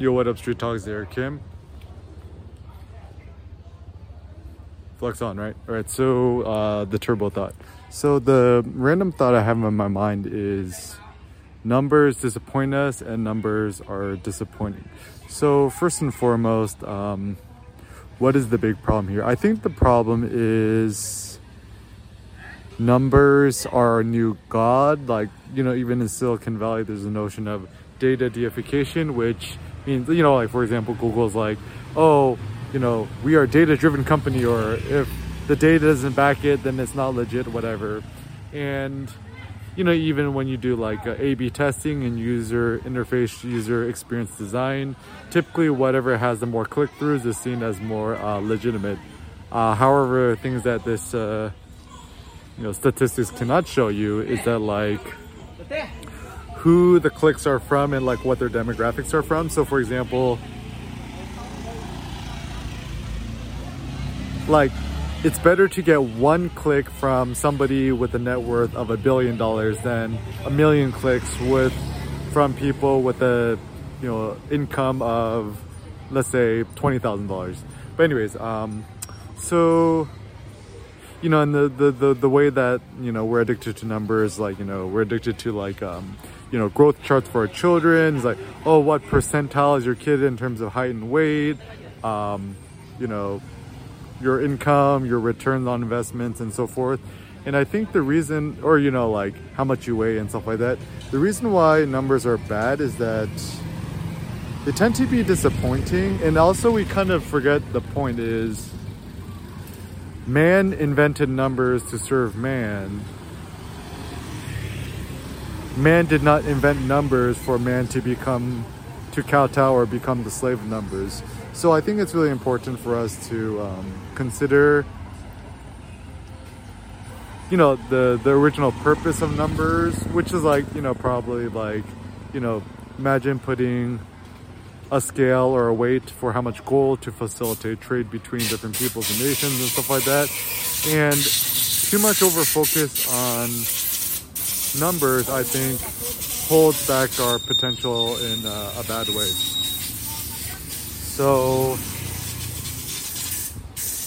Yo, what up, Street Talks there, Kim? Flex on, right? All right, so uh, the turbo thought. So the random thought I have in my mind is numbers disappoint us and numbers are disappointing. So first and foremost, um, what is the big problem here? I think the problem is numbers are our new god. Like, you know, even in Silicon Valley, there's a notion of data deification, which means, you know, like for example, Google's like, oh, you know, we are data driven company, or if the data doesn't back it, then it's not legit, whatever. And, you know, even when you do like A B testing and user interface, user experience design, typically whatever has the more click throughs is seen as more uh, legitimate. Uh, however, things that this, uh, you know, statistics cannot show you is that like who the clicks are from and like what their demographics are from. So for example, like it's better to get one click from somebody with a net worth of a billion dollars than a million clicks with from people with a you know income of let's say twenty thousand dollars. But anyways, um, so you know, and the, the the the way that you know we're addicted to numbers, like you know we're addicted to like um, you know growth charts for our children. It's like oh, what percentile is your kid in terms of height and weight? Um, you know your income, your returns on investments, and so forth. And I think the reason, or you know, like how much you weigh and stuff like that, the reason why numbers are bad is that they tend to be disappointing. And also, we kind of forget the point is man invented numbers to serve man. Man did not invent numbers for man to become, to kowtow or become the slave of numbers. So I think it's really important for us to um, consider, you know, the the original purpose of numbers, which is like, you know, probably like, you know, imagine putting a scale or a weight for how much gold to facilitate trade between different peoples and nations and stuff like that. And too much over focus on numbers, I think, holds back our potential in uh, a bad way. So,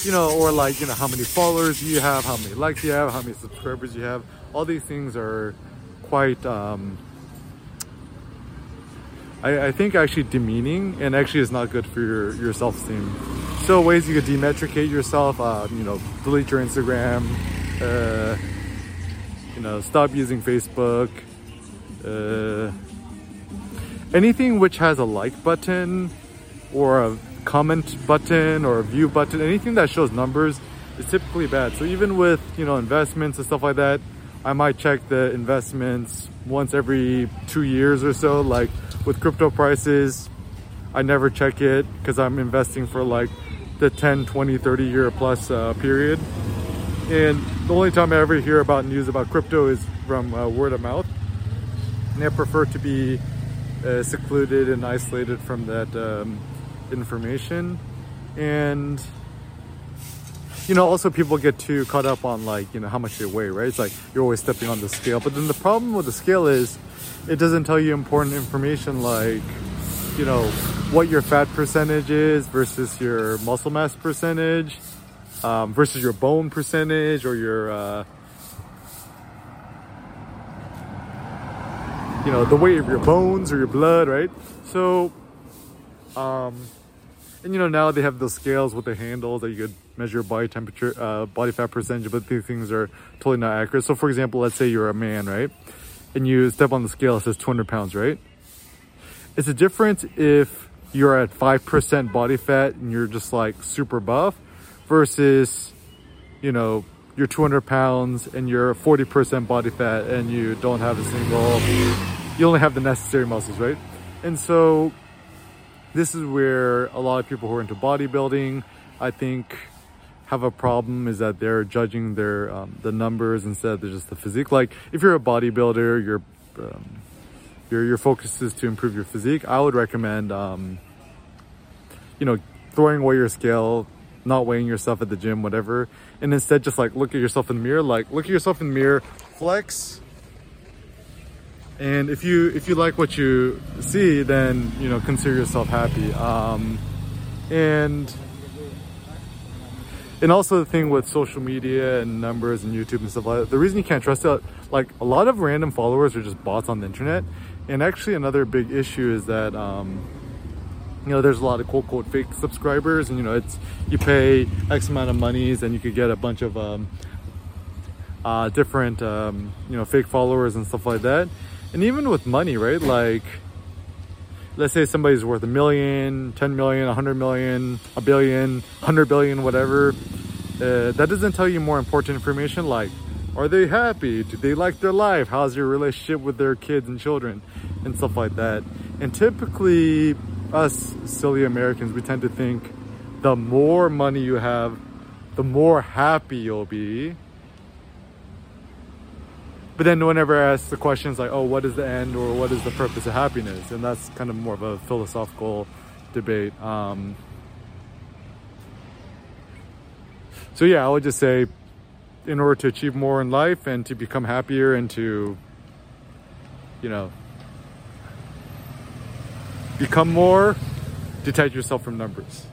you know, or like, you know, how many followers you have, how many likes you have, how many subscribers you have. All these things are quite, um, I, I think actually demeaning and actually is not good for your, your self-esteem. So ways you could demetricate yourself, uh, you know, delete your Instagram, uh, know, stop using Facebook, uh, anything which has a like button or a comment button or a view button, anything that shows numbers is typically bad. So even with, you know, investments and stuff like that, I might check the investments once every two years or so. Like with crypto prices, I never check it because I'm investing for like the 10, 20, 30 year plus uh, period. And the only time I ever hear about news about crypto is from uh, word of mouth. And I prefer to be uh, secluded and isolated from that um, information. And you know also people get too caught up on like you know how much they weigh right? It's like you're always stepping on the scale. But then the problem with the scale is it doesn't tell you important information like you know what your fat percentage is versus your muscle mass percentage um, versus your bone percentage or your uh, you know the weight of your bones or your blood right so um, and you know now they have those scales with the handles that you could measure body temperature, uh, body fat percentage, but these things are totally not accurate. So for example, let's say you're a man, right? And you step on the scale, it says 200 pounds, right? It's a difference if you're at 5% body fat and you're just like super buff versus, you know, you're 200 pounds and you're 40% body fat and you don't have a single, you only have the necessary muscles, right? And so this is where a lot of people who are into bodybuilding, I think, have a problem is that they're judging their um, the numbers instead of just the physique. Like if you're a bodybuilder, your um, your your focus is to improve your physique. I would recommend, um, you know, throwing away your scale, not weighing yourself at the gym, whatever, and instead just like look at yourself in the mirror. Like look at yourself in the mirror, flex and if you if you like what you see then you know consider yourself happy um, and and also the thing with social media and numbers and youtube and stuff like that the reason you can't trust it like a lot of random followers are just bots on the internet and actually another big issue is that um, you know there's a lot of quote quote fake subscribers and you know it's you pay x amount of monies and you could get a bunch of um, uh, different um, you know fake followers and stuff like that. And even with money right? Like let's say somebody's worth a million 10 million 100 million a billion 100 billion whatever uh, that doesn't tell you more important information like are they happy? Do they like their life? How's your relationship with their kids and children? And stuff like that. And typically us silly americans we tend to think the more money you have the more happy you'll be but then whenever I ask the questions like, oh, what is the end or what is the purpose of happiness? And that's kind of more of a philosophical debate. Um, so yeah, I would just say in order to achieve more in life and to become happier and to, you know, become more, detach yourself from numbers.